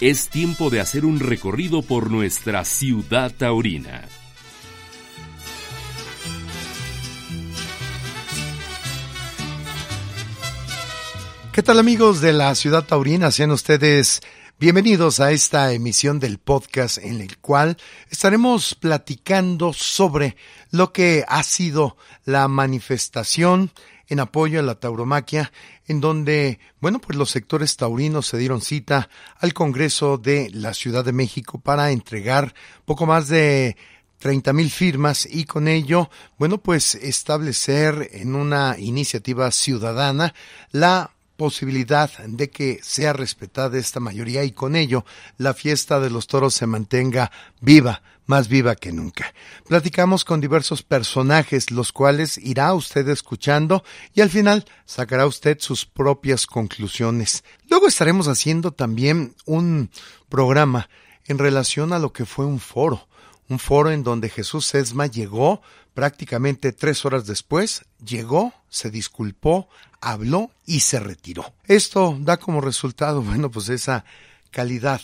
es tiempo de hacer un recorrido por nuestra ciudad taurina. ¿Qué tal amigos de la ciudad taurina? Sean ustedes bienvenidos a esta emisión del podcast en el cual estaremos platicando sobre lo que ha sido la manifestación en apoyo a la tauromaquia, en donde, bueno, pues los sectores taurinos se dieron cita al Congreso de la Ciudad de México para entregar poco más de 30 mil firmas y con ello, bueno, pues establecer en una iniciativa ciudadana la posibilidad de que sea respetada esta mayoría y con ello la fiesta de los toros se mantenga viva, más viva que nunca. Platicamos con diversos personajes, los cuales irá usted escuchando y al final sacará usted sus propias conclusiones. Luego estaremos haciendo también un programa en relación a lo que fue un foro, un foro en donde Jesús Sesma llegó prácticamente tres horas después, llegó, se disculpó, habló y se retiró. Esto da como resultado, bueno, pues esa calidad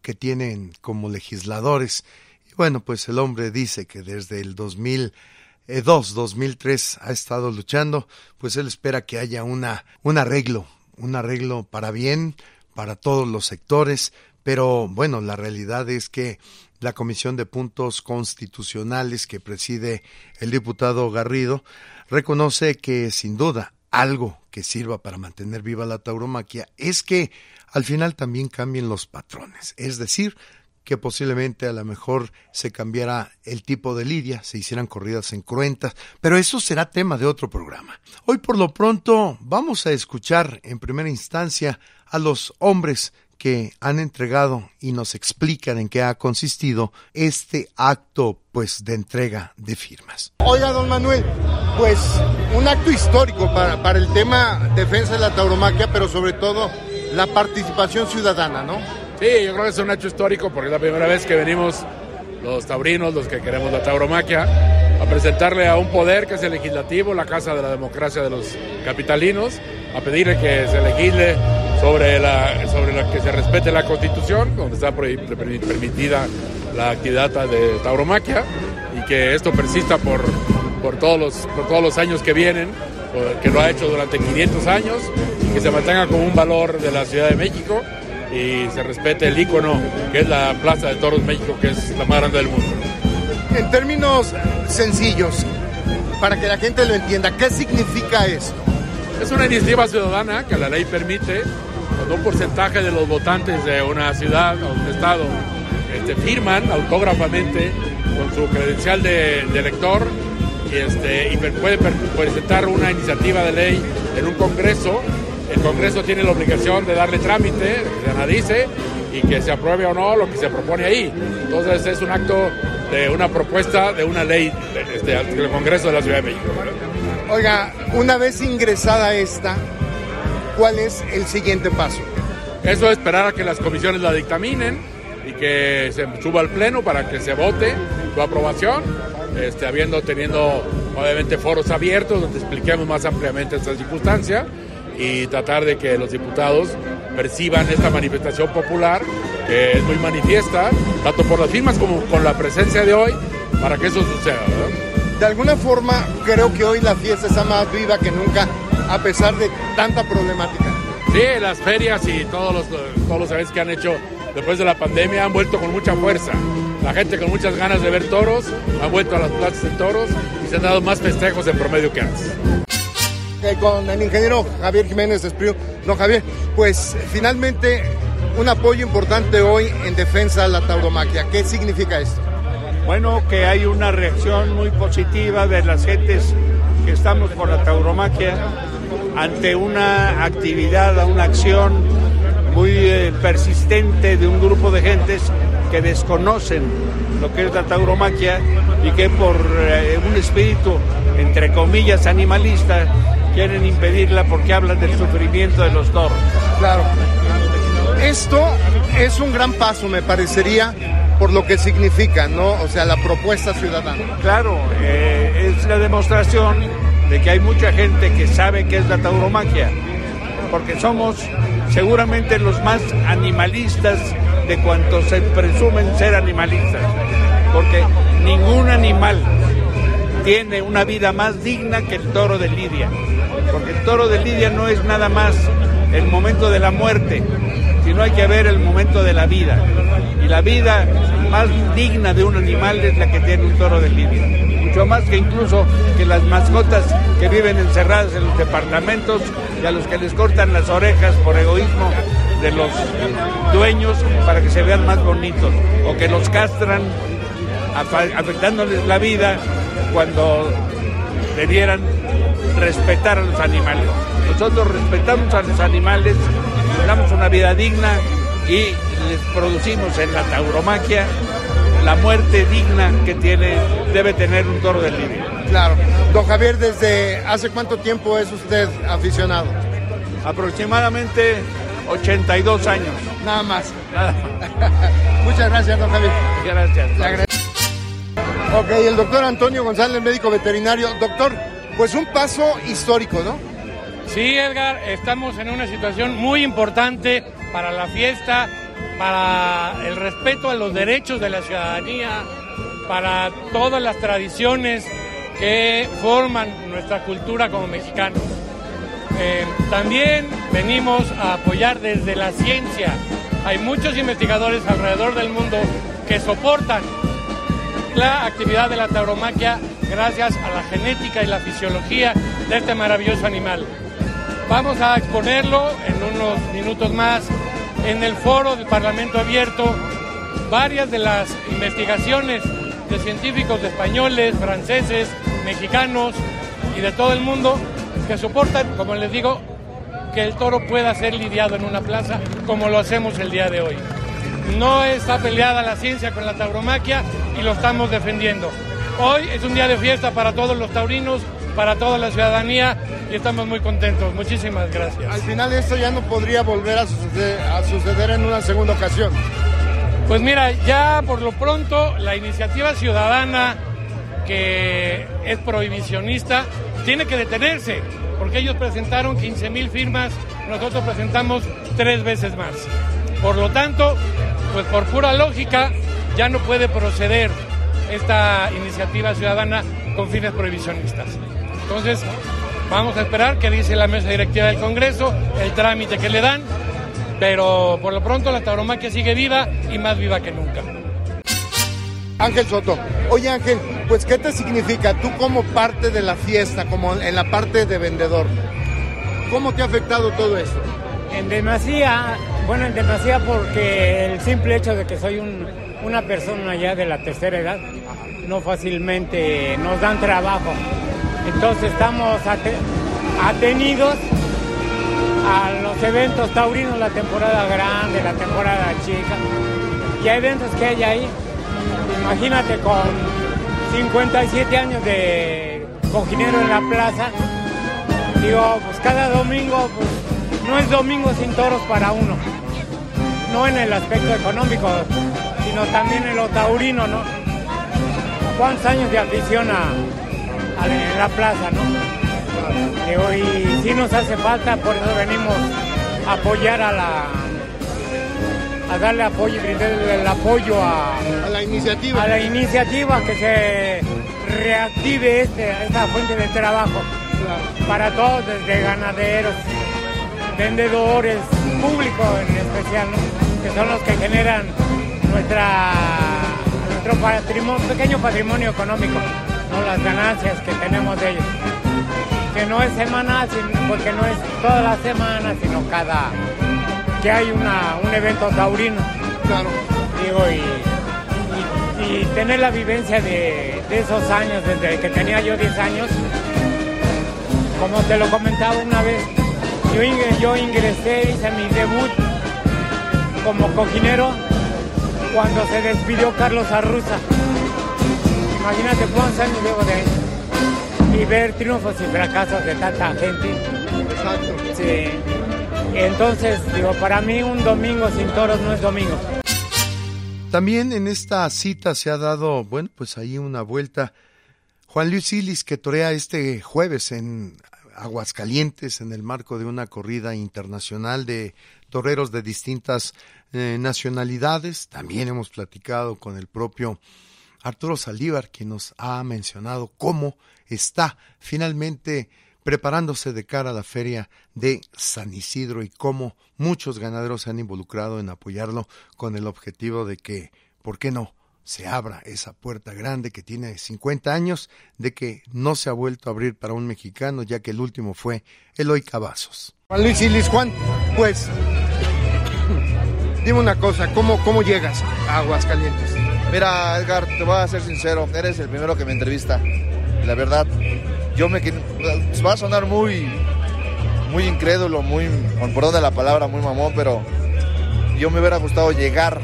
que tienen como legisladores. Y bueno, pues el hombre dice que desde el 2002, 2003 ha estado luchando, pues él espera que haya una, un arreglo, un arreglo para bien, para todos los sectores, pero bueno, la realidad es que la Comisión de Puntos Constitucionales que preside el diputado Garrido reconoce que sin duda algo que sirva para mantener viva la tauromaquia es que al final también cambien los patrones, es decir, que posiblemente a lo mejor se cambiara el tipo de lidia, se hicieran corridas en cruentas, pero eso será tema de otro programa. Hoy por lo pronto vamos a escuchar en primera instancia a los hombres que han entregado y nos explican en qué ha consistido este acto pues de entrega de firmas. Oiga, don Manuel, pues un acto histórico para, para el tema defensa de la tauromaquia, pero sobre todo la participación ciudadana, ¿no? Sí, yo creo que es un hecho histórico porque es la primera vez que venimos los taurinos, los que queremos la tauromaquia, a presentarle a un poder que es el legislativo, la casa de la democracia de los capitalinos, a pedirle que se legisle sobre la, sobre la que se respete la constitución, donde está permitida la actividad de tauromaquia y que esto persista por, por, todos, los, por todos los años que vienen, que lo ha hecho durante 500 años, que se mantenga como un valor de la Ciudad de México y se respete el icono que es la Plaza de Toros México, que es la más grande del mundo. En términos sencillos, para que la gente lo entienda, ¿qué significa esto? Es una iniciativa ciudadana que la ley permite cuando un porcentaje de los votantes de una ciudad o un estado este, firman autógrafamente con su credencial de, elector y, este, puede presentar una iniciativa de ley en un congreso. El congreso tiene la obligación de darle trámite, se analice y que se apruebe o no lo que se propone ahí. Entonces es un acto de una propuesta de una ley este, del Congreso de la Ciudad de México. Oiga, una vez ingresada esta, ¿cuál es el siguiente paso? Eso es esperar a que las comisiones la dictaminen y que se suba al pleno para que se vote su aprobación, este, habiendo teniendo obviamente foros abiertos donde expliquemos más ampliamente esta circunstancia y tratar de que los diputados perciban esta manifestación popular que es muy manifiesta, tanto por las firmas como con la presencia de hoy, para que eso suceda. De alguna forma, creo que hoy la fiesta está más viva que nunca, a pesar de tanta problemática. Sí, las ferias y todos los, todos los eventos que han hecho después de la pandemia han vuelto con mucha fuerza. La gente con muchas ganas de ver toros ha vuelto a las plazas de toros y se han dado más festejos en promedio que antes. Eh, con el ingeniero Javier Jiménez Espriu. No, Javier, pues finalmente un apoyo importante hoy en defensa de la tauromaquia. ¿Qué significa esto? Bueno, que hay una reacción muy positiva de las gentes que estamos por la tauromaquia ante una actividad, una acción muy eh, persistente de un grupo de gentes que desconocen lo que es la tauromaquia y que por eh, un espíritu, entre comillas, animalista, quieren impedirla porque hablan del sufrimiento de los toros. Claro. Esto es un gran paso, me parecería, por lo que significa, ¿no? O sea, la propuesta ciudadana. Claro, eh, es la demostración de que hay mucha gente que sabe qué es la tauromaquia, porque somos seguramente los más animalistas de cuantos se presumen ser animalistas, porque ningún animal tiene una vida más digna que el toro de Lidia, porque el toro de Lidia no es nada más el momento de la muerte, sino hay que ver el momento de la vida. Y la vida más digna de un animal es la que tiene un toro de Lidia. Mucho más que incluso que las mascotas que viven encerradas en los departamentos y a los que les cortan las orejas por egoísmo de los dueños para que se vean más bonitos o que los castran afectándoles la vida cuando debieran respetar a los animales. Nosotros respetamos a los animales, les damos una vida digna y les producimos en la tauromaquia la muerte digna que tiene, debe tener un toro de lidia. Claro. Don Javier, ¿desde hace cuánto tiempo es usted aficionado? Aproximadamente 82 años. Nada más. Muchas gracias, don Javier. Gracias. Ok, el doctor Antonio González, médico veterinario. Doctor, pues un paso histórico, ¿no? Sí, Edgar, estamos en una situación muy importante para la fiesta, para el respeto a los derechos de la ciudadanía, para todas las tradiciones que forman nuestra cultura como mexicanos. Eh, también venimos a apoyar desde la ciencia. Hay muchos investigadores alrededor del mundo que soportan la actividad de la tauromaquia gracias a la genética y la fisiología de este maravilloso animal. Vamos a exponerlo en unos minutos más en el foro del Parlamento Abierto varias de las investigaciones de científicos españoles, franceses, mexicanos y de todo el mundo que soportan, como les digo, que el toro pueda ser lidiado en una plaza como lo hacemos el día de hoy. No está peleada la ciencia con la tauromaquia y lo estamos defendiendo. Hoy es un día de fiesta para todos los taurinos, para toda la ciudadanía y estamos muy contentos. Muchísimas gracias. Al final esto ya no podría volver a suceder, a suceder en una segunda ocasión. Pues mira, ya por lo pronto la iniciativa ciudadana que es prohibicionista tiene que detenerse, porque ellos presentaron 15 mil firmas, nosotros presentamos tres veces más. Por lo tanto, pues por pura lógica, ya no puede proceder esta iniciativa ciudadana con fines prohibicionistas. Entonces, vamos a esperar que dice la mesa directiva del Congreso, el trámite que le dan, pero por lo pronto la tauromaquia sigue viva y más viva que nunca. Ángel Soto, oye Ángel, pues ¿qué te significa tú como parte de la fiesta, como en la parte de vendedor? ¿Cómo te ha afectado todo esto? En demasía, bueno, en demasía porque el simple hecho de que soy una persona ya de la tercera edad, no fácilmente nos dan trabajo. Entonces estamos atenidos a los eventos taurinos, la temporada grande, la temporada chica. Y hay eventos que hay ahí. Imagínate con 57 años de cojinero en la plaza. Digo, pues cada domingo, pues no es domingo sin toros para uno. No en el aspecto económico, sino también en lo taurino, ¿no? ¿Cuántos años de afición a, en la plaza, no? hoy sí nos hace falta, por eso venimos a apoyar a la a darle apoyo y el apoyo a, a, la iniciativa. A la iniciativa que se reactive este, esta fuente de trabajo para todos, desde ganaderos, vendedores, público en especial, que son los que generan nuestra, nuestro patrimonio, pequeño patrimonio económico, ¿no? las ganancias que tenemos de ellos. Que no es semanal, porque no es toda la semana, sino cada que hay una, un evento taurino. Claro. Digo, y, y, tener la vivencia de, de, esos años, desde que tenía yo 10 años, como te lo comentaba una vez, yo, yo ingresé, hice mi debut como cojinero cuando se despidió Carlos Arruza. Imagínate cuántos años llevo de ahí. Y ver triunfos y fracasos de tanta gente. Exacto. Sí. Entonces, digo, para mí un domingo sin toros no es domingo. También en esta cita se ha dado, bueno, pues ahí una vuelta. Juan Luis Silis que torea este jueves en Aguascalientes en el marco de una corrida internacional de toreros de distintas eh, nacionalidades. También hemos platicado con el propio Arturo Saldívar, quien nos ha mencionado cómo está finalmente preparándose de cara a la feria de San Isidro y cómo muchos ganaderos se han involucrado en apoyarlo con el objetivo de que, ¿por qué no?, se abra esa puerta grande que tiene 50 años de que no se ha vuelto a abrir para un mexicano, ya que el último fue Eloy Cavazos. Juan Luis y Luis Juan, pues, dime una cosa, ¿cómo, cómo llegas a Aguascalientes? Mira, Edgar, te voy a ser sincero, eres el primero que me entrevista. La verdad, yo me va a sonar muy muy incrédulo, muy por donde la palabra, muy mamón, pero yo me hubiera gustado llegar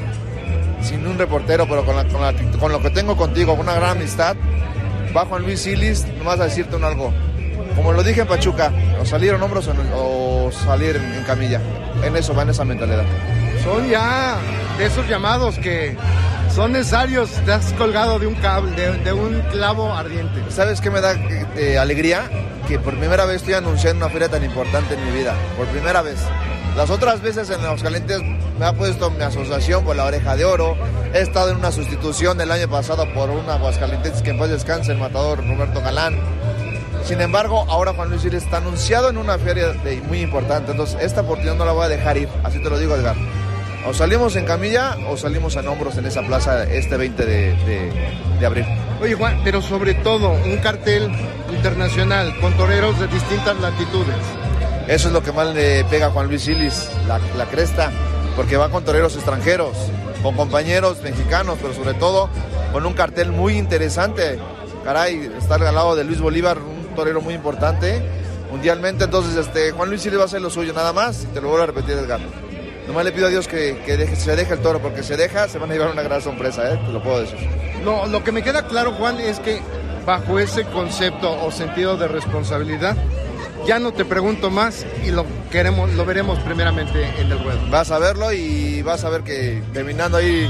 sin un reportero, pero con, con, lo que tengo contigo, una gran amistad. Va Juan Luis Silis, nomás a decirte un algo. Como lo dije en Pachuca, o salir en hombros o, salir en, camilla. En eso va, en esa mentalidad. Son ya de esos llamados que son necesarios. Te has colgado de un cable, de, un clavo ardiente. ¿Sabes qué me da eh, alegría? Que por primera vez estoy anunciando una feria tan importante en mi vida. Por primera vez. Las otras veces en los calientes me ha puesto mi asociación por la oreja de oro. He estado en una sustitución el año pasado por un Aguascalientes que en paz descanse, el matador Roberto Galán. Sin embargo, ahora Juan Luis Iris está anunciado en una feria muy importante. Entonces, esta oportunidad no la voy a dejar ir. Así te lo digo, Edgar. O salimos en camilla o salimos en hombros en esa plaza este 20 de, de abril. Oye, Juan, pero sobre todo un cartel internacional con toreros de distintas latitudes. Eso es lo que más le pega a Juan Luis Silis, la, cresta, porque va con toreros extranjeros, con compañeros mexicanos, pero sobre todo con un cartel muy interesante. Caray, estar al lado de Luis Bolívar, un torero muy importante mundialmente. Entonces, este, Juan Luis Silis va a hacer lo suyo, nada más. Te lo vuelvo a repetir, Edgar. Nomás le pido a Dios que, se deje el toro, porque se deja, se van a llevar una gran sorpresa, ¿eh? te lo puedo decir. No, lo que me queda claro, Juan, es que bajo ese concepto o sentido de responsabilidad, ya no te pregunto más y lo queremos, lo veremos primeramente en el ruedo. Vas a verlo y vas a ver que terminando ahí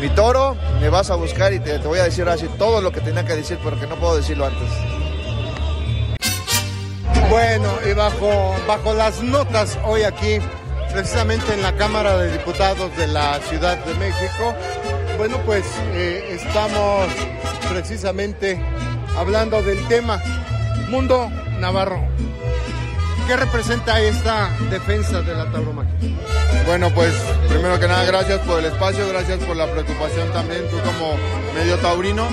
mi toro, me vas a buscar y te, voy a decir así todo lo que tenía que decir, porque no puedo decirlo antes. Bueno, y bajo, bajo las notas hoy aquí, precisamente en la Cámara de Diputados de la Ciudad de México, bueno, pues eh, estamos precisamente hablando del tema Mundo Navarro, ¿qué representa esta defensa de la tauromaquia? Bueno, pues primero que nada, gracias por el espacio, gracias por la preocupación también, tú como medio taurino,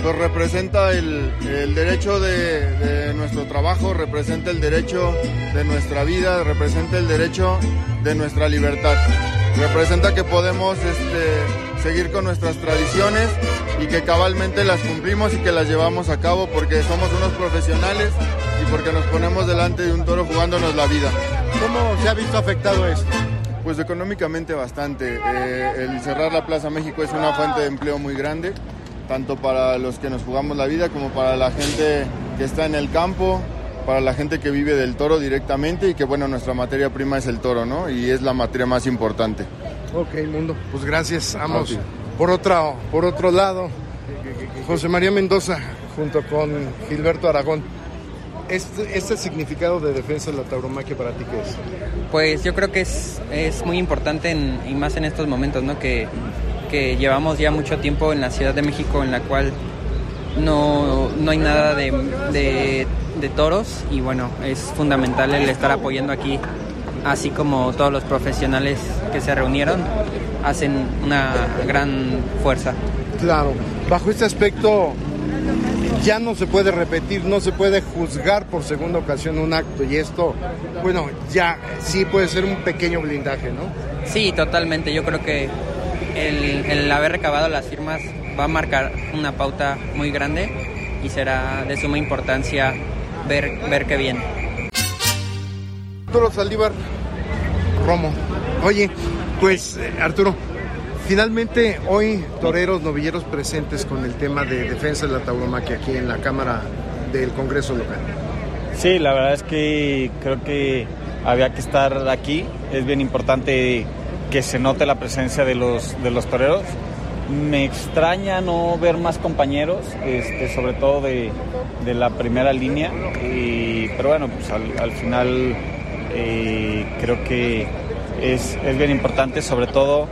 pues representa el, derecho de, nuestro trabajo, representa el derecho de nuestra vida, representa el derecho de nuestra libertad, representa que podemos este, seguir con nuestras tradiciones y que cabalmente las cumplimos y que las llevamos a cabo porque somos unos profesionales y porque nos ponemos delante de un toro jugándonos la vida. ¿Cómo se ha visto afectado esto? Pues económicamente bastante. Eh, el cerrar la Plaza México es una fuente de empleo muy grande, tanto para los que nos jugamos la vida como para la gente que está en el campo, para la gente que vive del toro directamente y que bueno, nuestra materia prima es el toro, ¿no? Y es la materia más importante. Ok, Mundo, pues gracias, vamos. Por, otra, por otro lado, José María Mendoza, junto con Gilberto Aragón. Este, este, significado de defensa de la tauromaquia para ti qué es? Pues yo creo que es, es muy importante y más en estos momentos, ¿no? Que, que, llevamos ya mucho tiempo en la Ciudad de México en la cual no, no hay nada de, de, de toros y bueno, es fundamental el estar apoyando aquí, así como todos los profesionales que se reunieron hacen una gran fuerza. Claro, bajo este aspecto ya no se puede repetir, no se puede juzgar por segunda ocasión un acto y esto, bueno, ya sí puede ser un pequeño blindaje, ¿no? Sí, totalmente. Yo creo que el, haber recabado las firmas va a marcar una pauta muy grande y será de suma importancia ver, ver qué viene. Arturo Saldívar, Romo. Oye, pues eh, Arturo, Finalmente, hoy toreros novilleros presentes con el tema de defensa de la tauromaquia aquí en la Cámara del Congreso local. Sí, la verdad es que creo que había que estar aquí. Es bien importante que se note la presencia de los, de los toreros. Me extraña no ver más compañeros, este, sobre todo de, de la primera línea, pero bueno, pues al, al final eh, creo que es, es, bien importante, sobre todo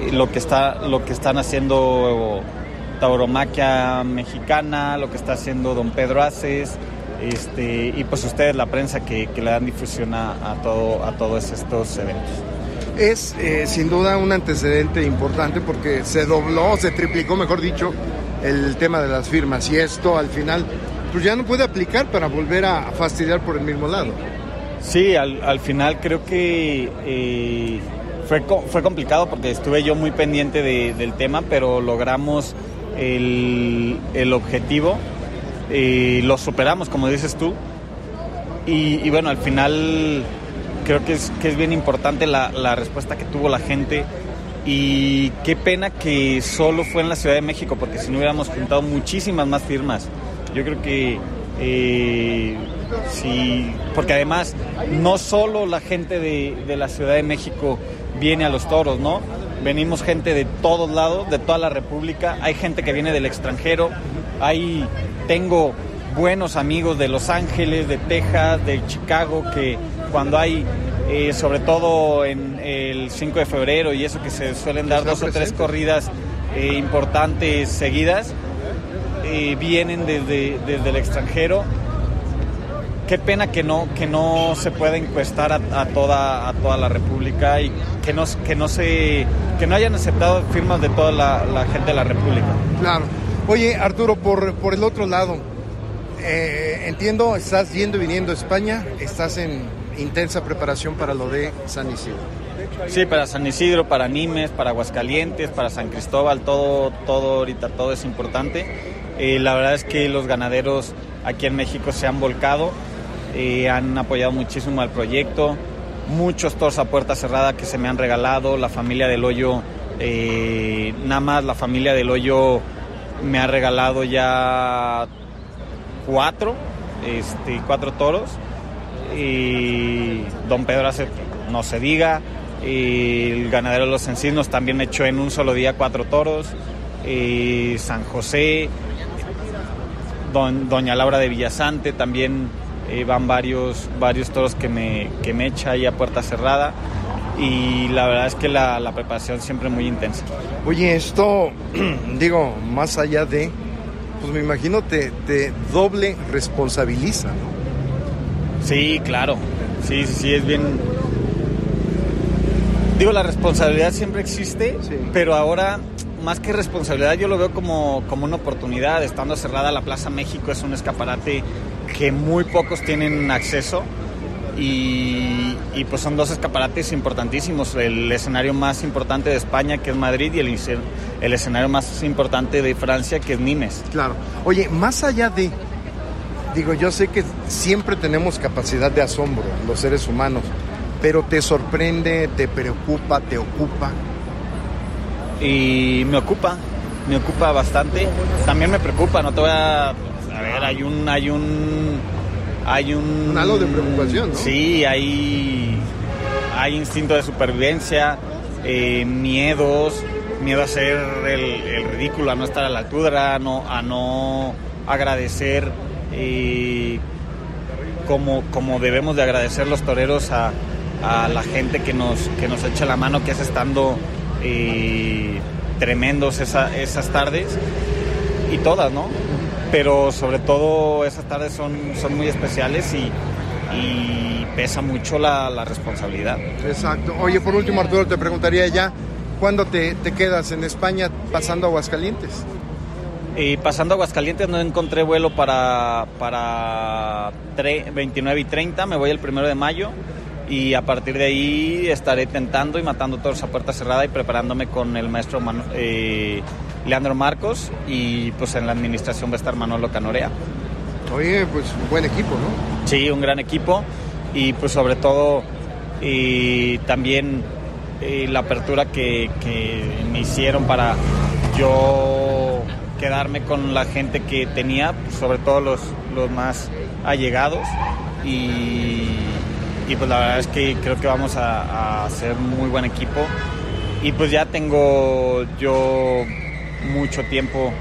eh, lo que, está, lo que están haciendo Tauromaquia Mexicana, lo que está haciendo don Pedro Aces, este, y pues ustedes, la prensa, que, que le dan difusión a, todo, a todos estos eventos es eh, sin duda un antecedente importante porque se dobló, se triplicó, mejor dicho, el tema de las firmas y esto al final pues ya no puede aplicar para volver a fastidiar por el mismo lado. Sí, al, al final creo que eh, fue, fue complicado porque estuve yo muy pendiente de, del tema, pero logramos el, objetivo, eh, lo superamos, como dices tú, y bueno, al final creo que es, que es bien importante la, la, respuesta que tuvo la gente y qué pena que solo fue en la Ciudad de México, porque si no hubiéramos juntado muchísimas más firmas. Yo creo que eh, sí, porque además no solo la gente de, de, la Ciudad de México viene a los toros, ¿no? Venimos gente de todos lados, de toda la República, hay gente que viene del extranjero, hay, tengo buenos amigos de Los Ángeles, de Texas, de Chicago, que cuando hay, eh, sobre todo en el 5 de febrero y eso que se suelen dar dos o tres corridas eh, importantes seguidas, eh, vienen desde, desde el extranjero. Qué pena que no, que no se pueda encuestar a, a, toda, a toda la República y que no, que no, se, que no hayan aceptado firmas de toda la, la gente de la República. Claro. Oye, Arturo, por, por el otro lado, eh, entiendo, estás yendo y viniendo a España, estás en intensa preparación para lo de San Isidro. Sí, para San Isidro, para Nimes, para Aguascalientes, para San Cristóbal, todo, todo ahorita, todo es importante. Eh, la verdad es que los ganaderos aquí en México se han volcado, eh, han apoyado muchísimo al proyecto, muchos toros a puerta cerrada que se me han regalado, la familia del hoyo, eh, nada más la familia del hoyo me ha regalado ya cuatro, este, cuatro toros y Don Pedro hace, no se diga, y el ganadero de los encinos también echó en un solo día cuatro toros, y San José, Don, Doña Laura de Villasante también eh, van varios, varios toros que me, que me echa ahí a puerta cerrada y la verdad es que la, preparación siempre muy intensa. Oye, esto, digo, más allá de, pues me imagino te, te doble responsabiliza, ¿no? Sí, claro. Sí, sí, sí, es bien. Digo, la responsabilidad siempre existe, sí. pero ahora, más que responsabilidad, yo lo veo como, como una oportunidad. Estando cerrada la Plaza México es un escaparate que muy pocos tienen acceso. Y, y, pues son dos escaparates importantísimos. El escenario más importante de España, que es Madrid, y el, el escenario más importante de Francia, que es Nimes. Claro. Oye, más allá de digo, yo sé que siempre tenemos capacidad de asombro, los seres humanos, pero te sorprende, te preocupa, te ocupa. Y me ocupa, me ocupa bastante. También me preocupa, no te voy a. A ver, hay un. Hay un. Hay un. Un halo de preocupación, ¿no? Sí, hay. Hay instinto de supervivencia, eh, miedos, miedo a hacer el, el, ridículo, a no estar a la altura, a no, a no agradecer y como, como debemos de agradecer los toreros a, a, la gente que nos, que nos echa la mano, que hace estando tremendos esa, esas tardes y todas, ¿no? Pero sobre todo esas tardes son, son muy especiales y, pesa mucho la, la, responsabilidad. Exacto. Oye, por último, Arturo, te preguntaría ya, ¿cuándo te, te quedas en España pasando Aguascalientes? Y pasando a Aguascalientes no encontré vuelo para, para 29 y 30, me voy el primero de mayo y a partir de ahí estaré tentando y matando toros a puerta cerrada y preparándome con el maestro Manu eh, Leandro Marcos y pues en la administración va a estar Manolo Canorea. Oye, pues un buen equipo, ¿no? Sí, un gran equipo y pues sobre todo y también y la apertura que, que me hicieron para yo quedarme con la gente que tenía, sobre todo los, los más allegados. Y, y, pues la verdad es que creo que vamos a, a hacer muy buen equipo. Y pues ya tengo yo mucho tiempo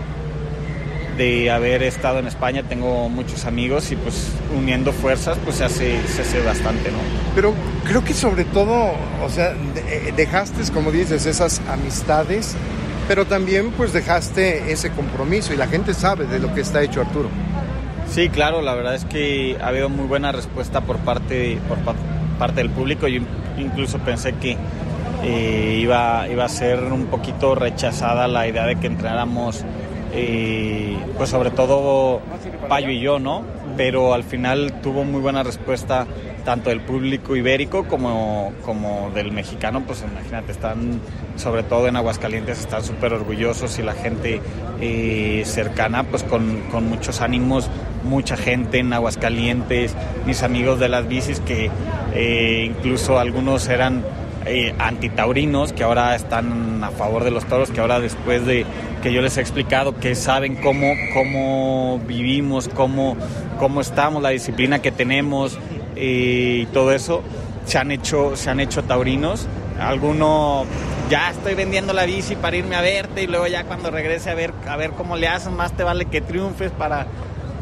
de haber estado en España, tengo muchos amigos y pues uniendo fuerzas pues se hace, se hace bastante, ¿no? Pero creo que sobre todo, o sea, dejaste, como dices, esas amistades, pero también pues dejaste ese compromiso y la gente sabe de lo que está hecho Arturo. Sí, claro, la verdad es que ha habido muy buena respuesta por parte, por parte del público. Yo incluso pensé que eh, iba, iba a ser un poquito rechazada la idea de que entrenáramos eh, pues sobre todo Payo y yo, ¿no? Pero al final tuvo muy buena respuesta tanto del público ibérico como, como del mexicano, pues imagínate, están sobre todo en Aguascalientes, están súper orgullosos y la gente eh, cercana, pues con, con, muchos ánimos, mucha gente en Aguascalientes, mis amigos de las bicis que eh, incluso algunos eran eh, antitaurinos que ahora están a favor de los toros, que ahora después de que yo les he explicado que saben cómo, cómo vivimos, cómo, cómo estamos, la disciplina que tenemos y todo eso, se han hecho, se han hecho taurinos. Alguno ya estoy vendiendo la bici para irme a verte y luego ya cuando regrese a ver, a ver cómo le hacen, más te vale que triunfes para,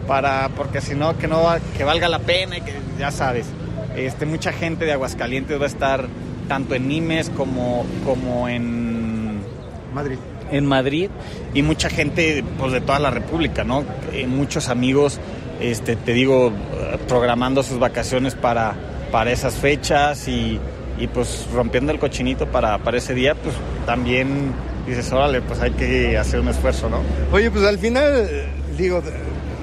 para porque si no que no que valga la pena y que ya sabes. Este, mucha gente de Aguascalientes va a estar tanto en Nimes como, como en Madrid. En Madrid y mucha gente pues, de toda la República, ¿no? Eh, muchos amigos, este, te digo, programando sus vacaciones para, para esas fechas y, y pues rompiendo el cochinito para, para ese día, pues también dices, órale, pues hay que hacer un esfuerzo, ¿no? Oye, pues al final, digo,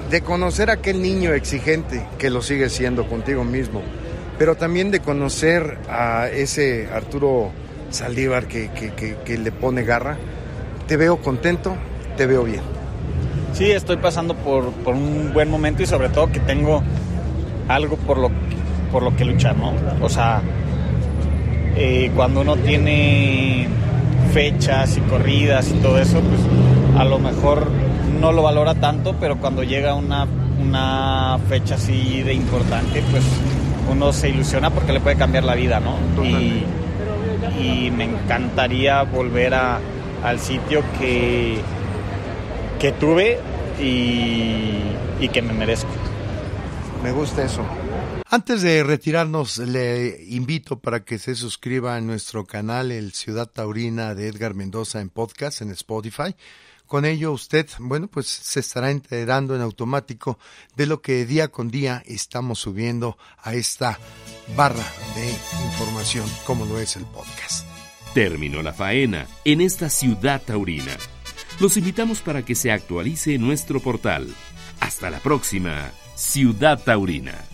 de conocer a aquel niño exigente que lo sigue siendo contigo mismo, pero también de conocer a ese Arturo Saldívar que, que, le pone garra. Te veo contento, te veo bien. Sí, estoy pasando por, por, un buen momento y sobre todo que tengo algo por lo, por lo que luchar, ¿no? O sea, eh, cuando uno tiene fechas y corridas y todo eso, pues a lo mejor no lo valora tanto, pero cuando llega una, una fecha así de importante, pues uno se ilusiona porque le puede cambiar la vida, ¿no? Y, me encantaría volver a, al sitio que, que tuve y, y que me merezco. Me gusta eso. Antes de retirarnos, le invito para que se suscriba a nuestro canal, el Ciudad Taurina de Edgar Mendoza en podcast en Spotify. Con ello usted, bueno, pues se estará enterando en automático de lo que día con día estamos subiendo a esta barra de información como lo es el podcast. Terminó la faena en esta ciudad taurina. Los invitamos para que se actualice nuestro portal. Hasta la próxima, Ciudad Taurina.